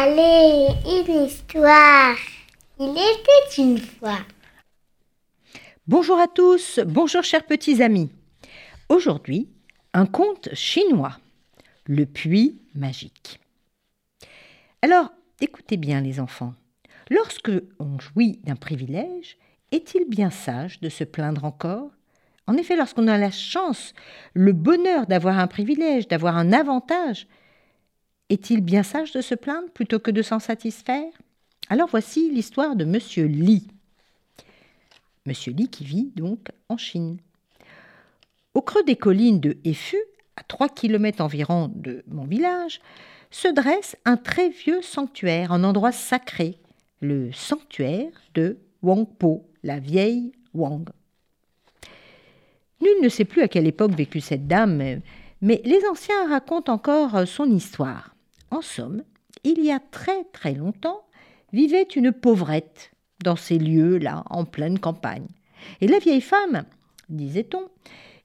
Allez, une histoire. Il était une fois. Bonjour à tous, bonjour chers petits amis. Aujourd'hui, un conte chinois, le puits magique. Alors, écoutez bien les enfants. Lorsque on jouit d'un privilège, est-il bien sage de se plaindre encore? En effet, lorsqu'on a la chance, le bonheur d'avoir un privilège, d'avoir un avantage, est-il bien sage de se plaindre plutôt que de s'en satisfaire? Alors voici l'histoire de Monsieur Li. Monsieur Li qui vit donc en Chine. Au creux des collines de Efu, à 3 km environ de mon village, se dresse un très vieux sanctuaire, un endroit sacré, le sanctuaire de Wangpo, la vieille Wang. Nul ne sait plus à quelle époque vécut cette dame, mais les anciens racontent encore son histoire. En somme, il y a très très longtemps vivait une pauvrette dans ces lieux-là, en pleine campagne. Et la vieille femme, disait-on,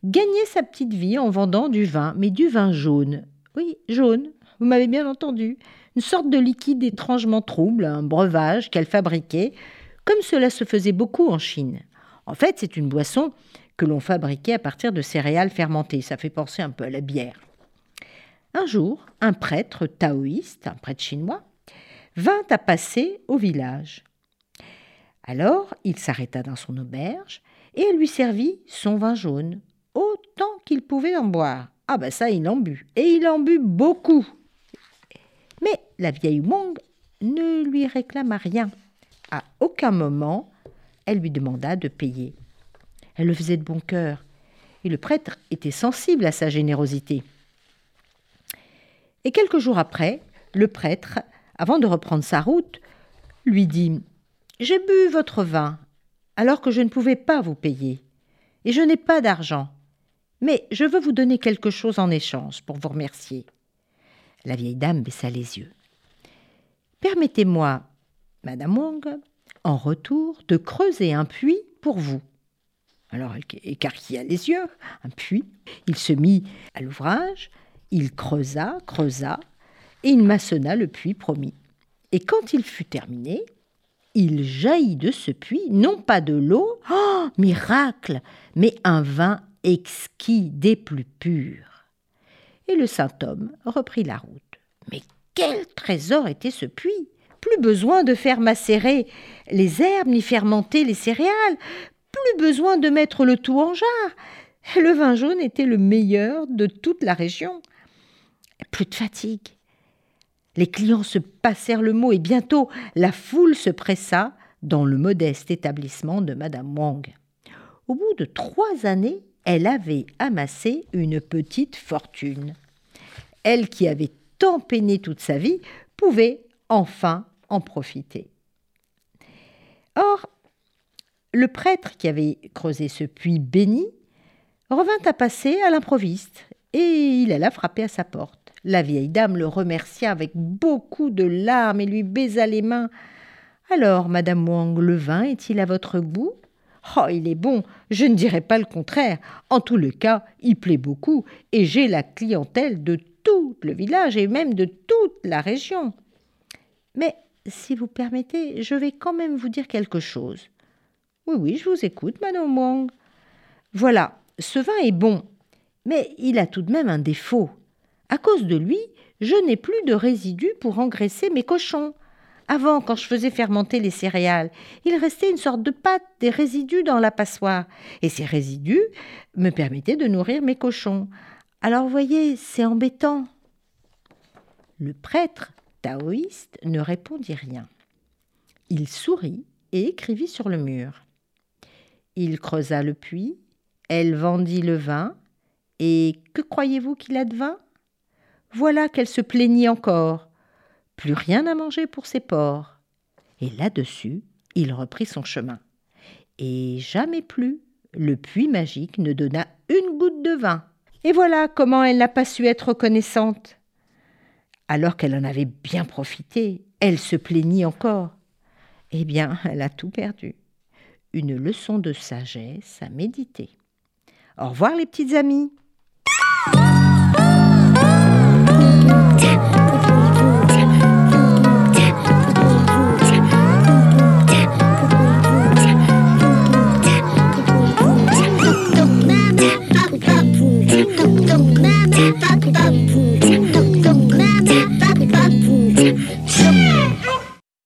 gagnait sa petite vie en vendant du vin, mais du vin jaune. Oui, jaune, vous m'avez bien entendu. Une sorte de liquide étrangement trouble, un breuvage qu'elle fabriquait, comme cela se faisait beaucoup en Chine. En fait, c'est une boisson que l'on fabriquait à partir de céréales fermentées. Ça fait penser un peu à la bière. Un jour, un prêtre taoïste, un prêtre chinois, vint à passer au village. Alors, il s'arrêta dans son auberge et lui servit son vin jaune, autant qu'il pouvait en boire. Ah ben ça, il en but. Et il en but beaucoup. Mais la vieille Wong ne lui réclama rien. À aucun moment, elle lui demanda de payer. Elle le faisait de bon cœur, et le prêtre était sensible à sa générosité. Et quelques jours après, le prêtre, avant de reprendre sa route, lui dit J'ai bu votre vin, alors que je ne pouvais pas vous payer, et je n'ai pas d'argent. Mais je veux vous donner quelque chose en échange pour vous remercier. La vieille dame baissa les yeux. Permettez-moi, Madame Wong, en retour, de creuser un puits pour vous. Alors elle écarquilla les yeux, un puits. Il se mit à l'ouvrage, il creusa, creusa, et il maçonna le puits promis. Et quand il fut terminé, il jaillit de ce puits non pas de l'eau, oh, miracle, mais un vin exquis des plus purs. Et le saint homme reprit la route. Mais quel trésor était ce puits? Plus besoin de faire macérer les herbes ni fermenter les céréales, plus besoin de mettre le tout en jarre. Le vin jaune était le meilleur de toute la région. Plus de fatigue. Les clients se passèrent le mot et bientôt la foule se pressa dans le modeste établissement de Madame Wang. Au bout de trois années, elle avait amassé une petite fortune. Elle qui avait tant peiné toute sa vie pouvait enfin en profiter. Or, le prêtre qui avait creusé ce puits béni revint à passer à l'improviste et il alla frapper à sa porte. La vieille dame le remercia avec beaucoup de larmes et lui baisa les mains. Alors, madame Wang, le vin est-il à votre goût Oh, il est bon, je ne dirais pas le contraire. En tout le cas, il plaît beaucoup, et j'ai la clientèle de tout le village et même de toute la région. Mais, si vous permettez, je vais quand même vous dire quelque chose. Oui, oui, je vous écoute, madame Wang. Voilà, ce vin est bon, mais il a tout de même un défaut. À cause de lui, je n'ai plus de résidus pour engraisser mes cochons. Avant, quand je faisais fermenter les céréales, il restait une sorte de pâte, des résidus dans la passoire, et ces résidus me permettaient de nourrir mes cochons. Alors voyez, c'est embêtant. Le prêtre taoïste ne répondit rien. Il sourit et écrivit sur le mur. Il creusa le puits, elle vendit le vin, et que croyez-vous qu'il advint? Voilà qu'elle se plaignit encore plus rien à manger pour ses porcs. Et là-dessus, il reprit son chemin. Et jamais plus le puits magique ne donna une goutte de vin. Et voilà comment elle n'a pas su être reconnaissante. Alors qu'elle en avait bien profité, elle se plaignit encore. Eh bien, elle a tout perdu. Une leçon de sagesse à méditer. Au revoir les petites amies.